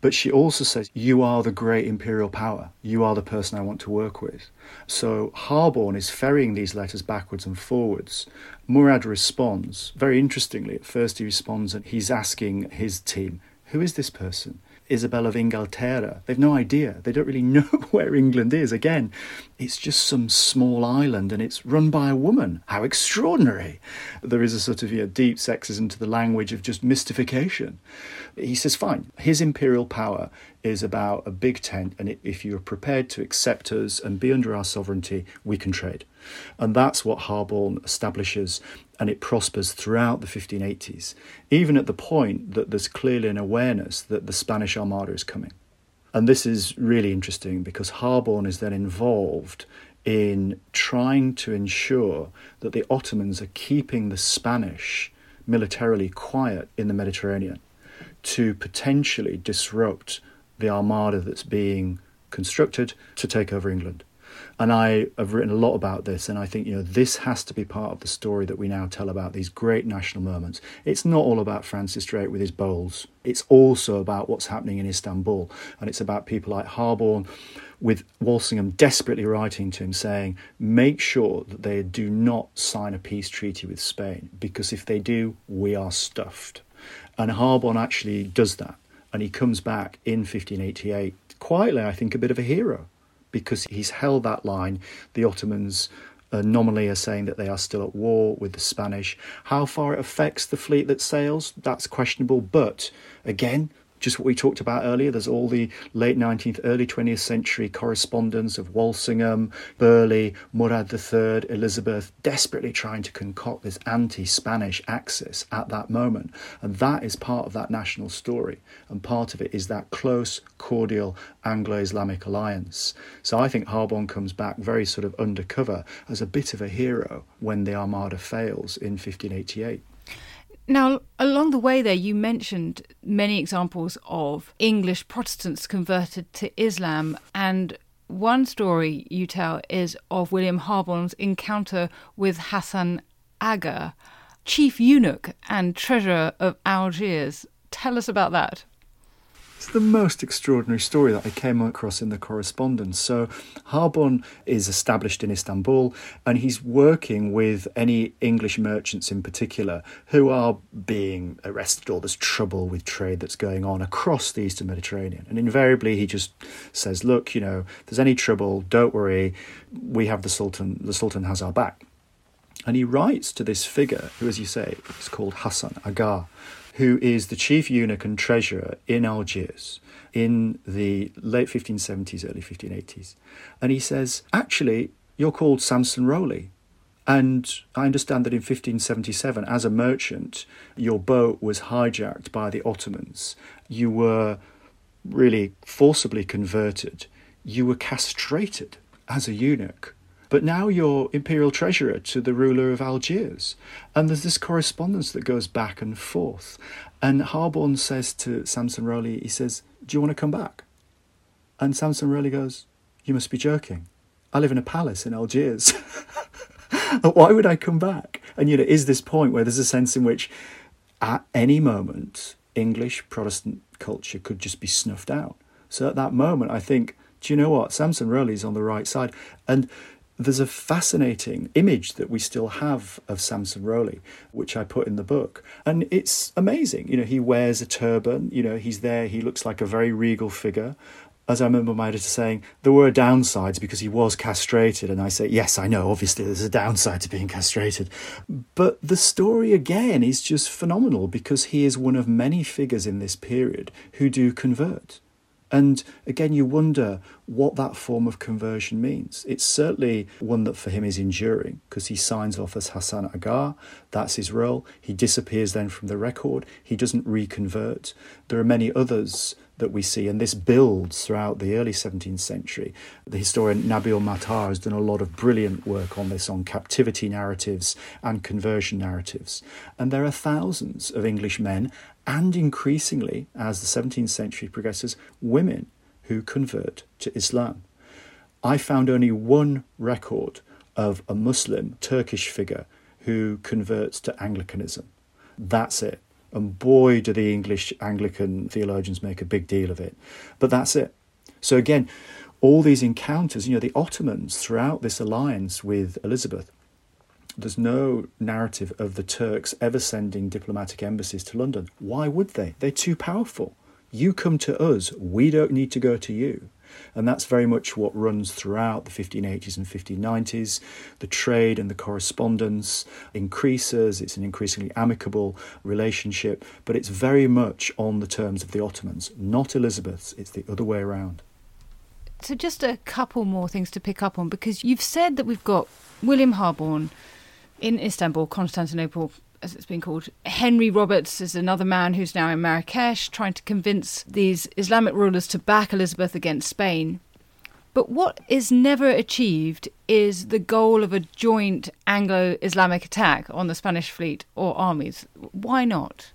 But she also says, You are the great imperial power. You are the person I want to work with. So Harborne is ferrying these letters backwards and forwards. Murad responds. Very interestingly, at first he responds and he's asking his team, Who is this person? Isabel of Ingalterra. They've no idea. They don't really [laughs] know where England is. Again, it's just some small island and it's run by a woman. How extraordinary. There is a sort of you know, deep sexism to the language of just mystification. He says, fine, his imperial power is about a big tent, and if you're prepared to accept us and be under our sovereignty, we can trade. And that's what Harborne establishes and it prospers throughout the 1580s, even at the point that there's clearly an awareness that the Spanish Armada is coming. And this is really interesting because Harborne is then involved in trying to ensure that the Ottomans are keeping the Spanish militarily quiet in the Mediterranean to potentially disrupt the armada that's being constructed to take over England. And I have written a lot about this, and I think you know this has to be part of the story that we now tell about these great national moments. It's not all about Francis Drake with his bowls. It's also about what's happening in Istanbul, and it's about people like Harborne, with Walsingham desperately writing to him saying, "Make sure that they do not sign a peace treaty with Spain, because if they do, we are stuffed." And Harborne actually does that, and he comes back in 1588 quietly. I think a bit of a hero because he's held that line. The Ottomans uh, nominally are saying that they are still at war with the Spanish. How far it affects the fleet that sails, that's questionable. But again, just what we talked about earlier. There's all the late 19th, early 20th century correspondence of Walsingham, Burghley, Murad III, Elizabeth, desperately trying to concoct this anti Spanish axis at that moment. And that is part of that national story. And part of it is that close, cordial Anglo Islamic alliance. So I think Harborne comes back very sort of undercover as a bit of a hero when the Armada fails in 1588. Now, along the way there, you mentioned many examples of English Protestants converted to Islam, and one story you tell is of William Harborne's encounter with Hassan Aga, chief eunuch and treasurer of Algiers. Tell us about that. It's the most extraordinary story that I came across in the correspondence. So, Harborne is established in Istanbul and he's working with any English merchants in particular who are being arrested or there's trouble with trade that's going on across the Eastern Mediterranean. And invariably, he just says, Look, you know, if there's any trouble, don't worry, we have the Sultan, the Sultan has our back. And he writes to this figure, who, as you say, is called Hassan Aga, who is the chief eunuch and treasurer in Algiers in the late 1570s, early 1580s. And he says, Actually, you're called Samson Rowley. And I understand that in 1577, as a merchant, your boat was hijacked by the Ottomans. You were really forcibly converted. You were castrated as a eunuch. But now you're imperial treasurer to the ruler of Algiers. And there's this correspondence that goes back and forth. And Harborne says to Samson Rowley, he says, Do you want to come back? And Samson Rowley goes, You must be joking. I live in a palace in Algiers. [laughs] Why would I come back? And you know, is this point where there's a sense in which at any moment English Protestant culture could just be snuffed out. So at that moment I think, do you know what? Samson Rowley's on the right side. And there's a fascinating image that we still have of Samson Rowley, which I put in the book. And it's amazing. You know, he wears a turban, you know, he's there, he looks like a very regal figure as I remember my editor saying, there were downsides because he was castrated. And I say, yes, I know, obviously there's a downside to being castrated. But the story again is just phenomenal because he is one of many figures in this period who do convert. And again, you wonder what that form of conversion means. It's certainly one that for him is enduring because he signs off as Hassan Aga. That's his role. He disappears then from the record. He doesn't reconvert. There are many others that we see, and this builds throughout the early 17th century. The historian Nabil Matar has done a lot of brilliant work on this, on captivity narratives and conversion narratives. And there are thousands of English men, and increasingly, as the 17th century progresses, women who convert to Islam. I found only one record of a Muslim Turkish figure who converts to Anglicanism. That's it. And boy, do the English Anglican theologians make a big deal of it. But that's it. So again, all these encounters, you know, the Ottomans throughout this alliance with Elizabeth, there's no narrative of the Turks ever sending diplomatic embassies to London. Why would they? They're too powerful. You come to us, we don't need to go to you. And that's very much what runs throughout the 1580s and 1590s. The trade and the correspondence increases, it's an increasingly amicable relationship, but it's very much on the terms of the Ottomans, not Elizabeth's, it's the other way around. So, just a couple more things to pick up on because you've said that we've got William Harborne in Istanbul, Constantinople, as it's been called. Henry Roberts is another man who's now in Marrakesh trying to convince these Islamic rulers to back Elizabeth against Spain. But what is never achieved is the goal of a joint Anglo Islamic attack on the Spanish fleet or armies. Why not?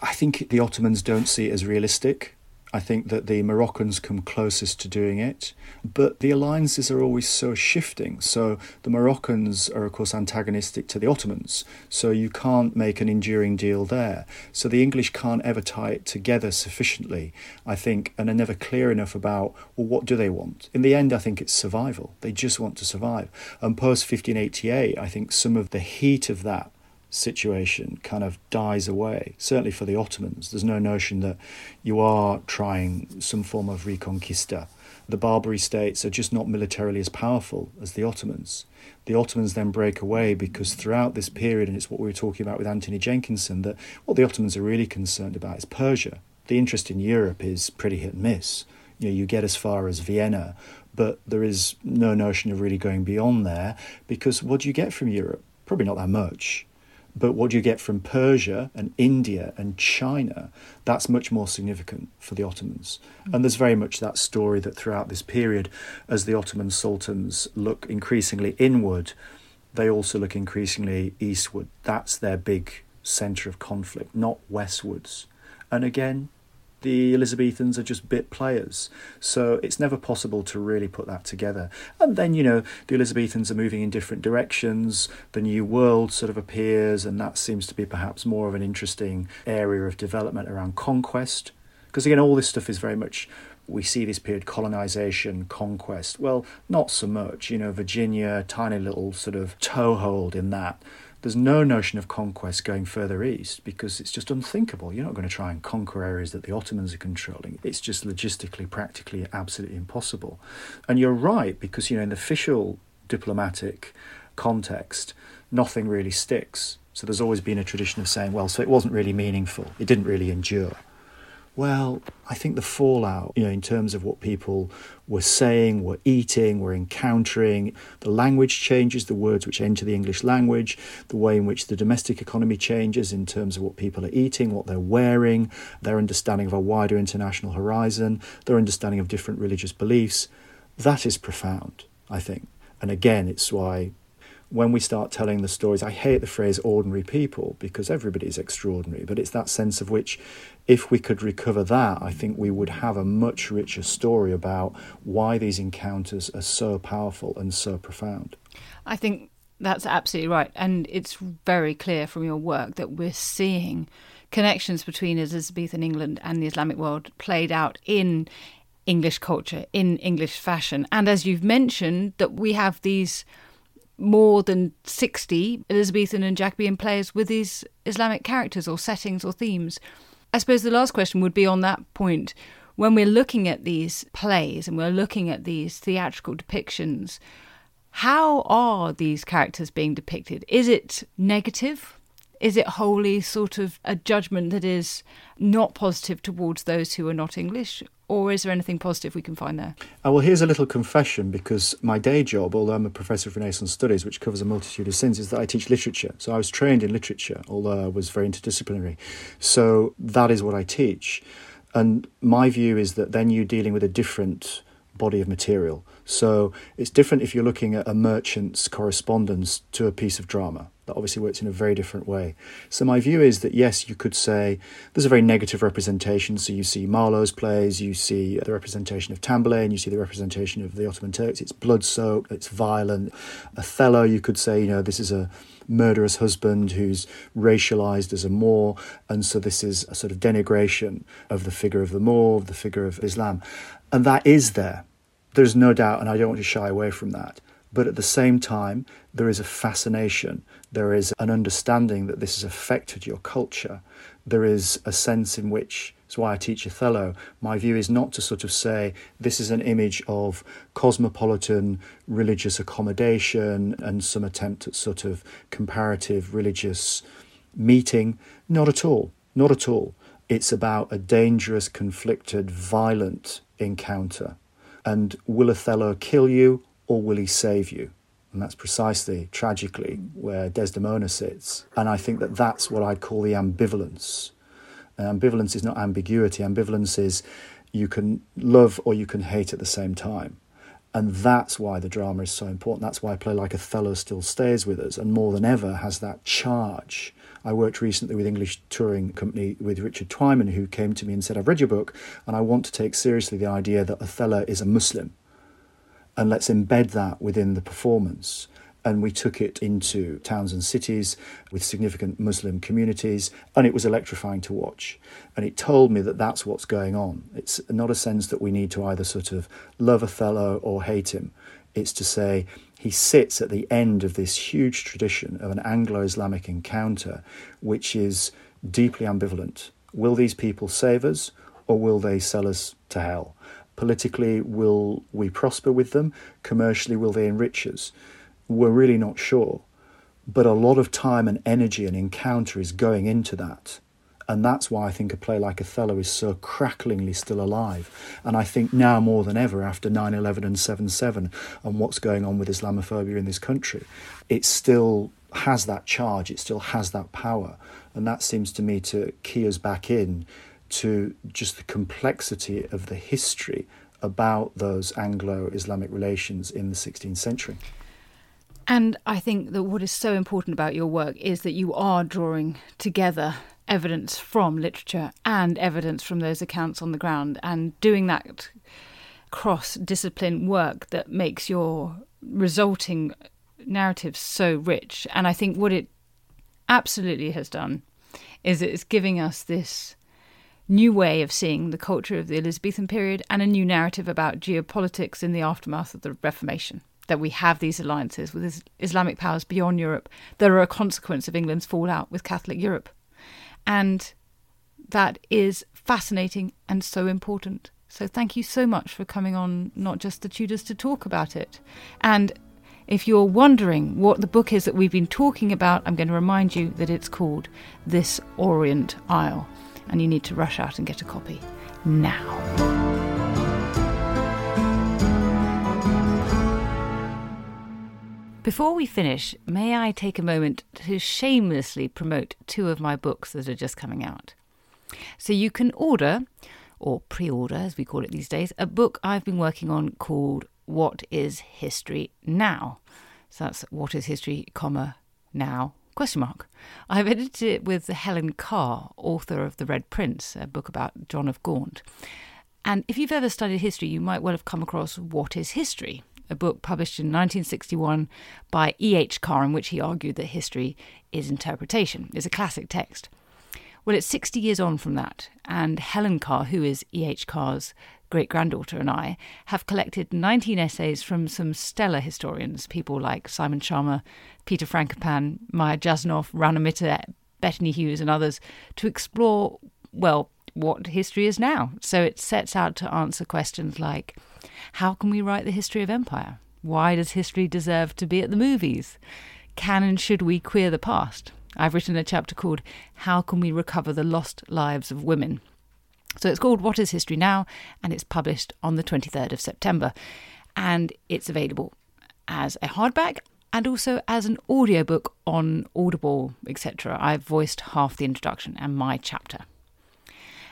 I think the Ottomans don't see it as realistic. I think that the Moroccans come closest to doing it, but the alliances are always so shifting. So the Moroccans are, of course, antagonistic to the Ottomans, so you can't make an enduring deal there. So the English can't ever tie it together sufficiently, I think, and are never clear enough about, well, what do they want? In the end, I think it's survival. They just want to survive. And post 1588, I think some of the heat of that situation kind of dies away. Certainly for the Ottomans, there's no notion that you are trying some form of reconquista. The Barbary states are just not militarily as powerful as the Ottomans. The Ottomans then break away because throughout this period, and it's what we were talking about with Anthony Jenkinson, that what the Ottomans are really concerned about is Persia. The interest in Europe is pretty hit and miss. You know, you get as far as Vienna, but there is no notion of really going beyond there because what do you get from Europe? Probably not that much. But what do you get from Persia and India and China, that's much more significant for the Ottomans. Mm. And there's very much that story that throughout this period, as the Ottoman sultans look increasingly inward, they also look increasingly eastward. That's their big centre of conflict, not westwards. And again, the Elizabethans are just bit players. So it's never possible to really put that together. And then, you know, the Elizabethans are moving in different directions. The New World sort of appears, and that seems to be perhaps more of an interesting area of development around conquest. Because again, all this stuff is very much we see this period colonization, conquest. Well, not so much. You know, Virginia, tiny little sort of toehold in that there's no notion of conquest going further east because it's just unthinkable. You're not going to try and conquer areas that the Ottomans are controlling. It's just logistically, practically, absolutely impossible. And you're right because, you know, in the official diplomatic context, nothing really sticks. So there's always been a tradition of saying, well, so it wasn't really meaningful, it didn't really endure. Well, I think the fallout, you know, in terms of what people were saying, were eating, were encountering, the language changes, the words which enter the English language, the way in which the domestic economy changes in terms of what people are eating, what they're wearing, their understanding of a wider international horizon, their understanding of different religious beliefs. That is profound, I think. And again, it's why when we start telling the stories, I hate the phrase ordinary people because everybody is extraordinary, but it's that sense of which, if we could recover that, I think we would have a much richer story about why these encounters are so powerful and so profound. I think that's absolutely right. And it's very clear from your work that we're seeing connections between Elizabethan England and the Islamic world played out in English culture, in English fashion. And as you've mentioned, that we have these more than 60 Elizabethan and Jacobean plays with these Islamic characters or settings or themes. I suppose the last question would be on that point. When we're looking at these plays and we're looking at these theatrical depictions, how are these characters being depicted? Is it negative? Is it wholly sort of a judgment that is not positive towards those who are not English? Or is there anything positive we can find there? Uh, well, here's a little confession because my day job, although I'm a professor of Renaissance studies, which covers a multitude of sins, is that I teach literature. So I was trained in literature, although I was very interdisciplinary. So that is what I teach. And my view is that then you're dealing with a different body of material. So it's different if you're looking at a merchant's correspondence to a piece of drama that obviously works in a very different way. So my view is that yes, you could say there's a very negative representation. So you see Marlowe's plays, you see the representation of Tamburlaine, you see the representation of the Ottoman Turks. It's blood-soaked, it's violent. Othello, you could say, you know, this is a murderous husband who's racialized as a Moor, and so this is a sort of denigration of the figure of the Moor, of the figure of Islam, and that is there. There's no doubt, and I don't want to shy away from that. But at the same time, there is a fascination. There is an understanding that this has affected your culture. There is a sense in which, it's why I teach Othello, my view is not to sort of say this is an image of cosmopolitan religious accommodation and some attempt at sort of comparative religious meeting. Not at all. Not at all. It's about a dangerous, conflicted, violent encounter. And will Othello kill you or will he save you? And that's precisely, tragically, where Desdemona sits. And I think that that's what I'd call the ambivalence. And ambivalence is not ambiguity, ambivalence is you can love or you can hate at the same time. And that's why the drama is so important. That's why a play like Othello still stays with us and more than ever has that charge. I worked recently with English touring company with Richard Twyman, who came to me and said, I've read your book and I want to take seriously the idea that Othello is a Muslim and let's embed that within the performance. And we took it into towns and cities with significant Muslim communities, and it was electrifying to watch. And it told me that that's what's going on. It's not a sense that we need to either sort of love Othello or hate him. It's to say he sits at the end of this huge tradition of an Anglo Islamic encounter, which is deeply ambivalent. Will these people save us, or will they sell us to hell? Politically, will we prosper with them? Commercially, will they enrich us? We're really not sure. But a lot of time and energy and encounter is going into that. And that's why I think a play like Othello is so cracklingly still alive. And I think now more than ever, after 9 11 and 7 7, and what's going on with Islamophobia in this country, it still has that charge, it still has that power. And that seems to me to key us back in to just the complexity of the history about those Anglo Islamic relations in the 16th century. And I think that what is so important about your work is that you are drawing together evidence from literature and evidence from those accounts on the ground and doing that cross discipline work that makes your resulting narrative so rich. And I think what it absolutely has done is it's giving us this new way of seeing the culture of the Elizabethan period and a new narrative about geopolitics in the aftermath of the Reformation. That we have these alliances with Islamic powers beyond Europe that are a consequence of England's fallout with Catholic Europe. And that is fascinating and so important. So thank you so much for coming on, not just the Tudors, to talk about it. And if you're wondering what the book is that we've been talking about, I'm going to remind you that it's called This Orient Isle and you need to rush out and get a copy now. Before we finish, may I take a moment to shamelessly promote two of my books that are just coming out. So you can order, or pre order as we call it these days, a book I've been working on called What is History Now? So that's What is History, comma, now, question mark. I've edited it with Helen Carr, author of The Red Prince, a book about John of Gaunt. And if you've ever studied history, you might well have come across What is History? A book published in 1961 by E.H. Carr, in which he argued that history is interpretation. It's a classic text. Well, it's 60 years on from that, and Helen Carr, who is E.H. Carr's great granddaughter, and I have collected 19 essays from some stellar historians, people like Simon Schama, Peter Frankopan, Maya Jasanoff, Rana Mitter, Bettany Hughes, and others, to explore, well, what history is now. So it sets out to answer questions like how can we write the history of empire? Why does history deserve to be at the movies? Can and should we queer the past? I've written a chapter called How Can We Recover the Lost Lives of Women? So it's called What is History Now? and it's published on the 23rd of September. And it's available as a hardback and also as an audiobook on Audible, etc. I've voiced half the introduction and my chapter.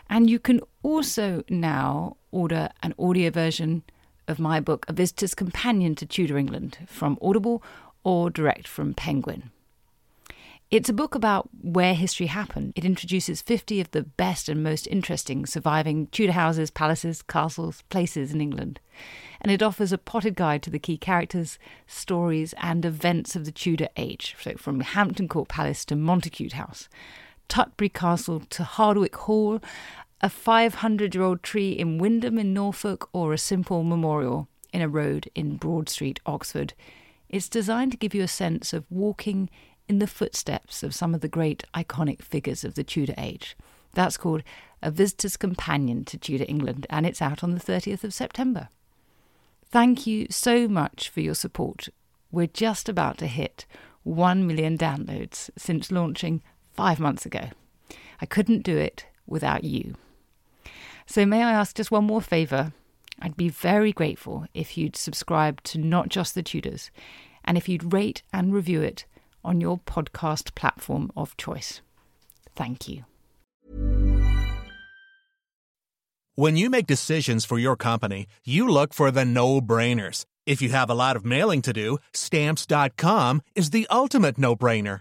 And you can also now order an audio version of my book, A Visitor's Companion to Tudor England, from Audible or direct from Penguin. It's a book about where history happened. It introduces 50 of the best and most interesting surviving Tudor houses, palaces, castles, places in England. And it offers a potted guide to the key characters, stories, and events of the Tudor age, so from Hampton Court Palace to Montacute House, Tutbury Castle to Hardwick Hall, a 500 year old tree in Wymondham in Norfolk, or a simple memorial in a road in Broad Street, Oxford. It's designed to give you a sense of walking in the footsteps of some of the great iconic figures of the Tudor age. That's called A Visitor's Companion to Tudor England, and it's out on the 30th of September. Thank you so much for your support. We're just about to hit 1 million downloads since launching five months ago. I couldn't do it without you. So, may I ask just one more favour? I'd be very grateful if you'd subscribe to Not Just the Tudors and if you'd rate and review it on your podcast platform of choice. Thank you. When you make decisions for your company, you look for the no brainers. If you have a lot of mailing to do, stamps.com is the ultimate no brainer.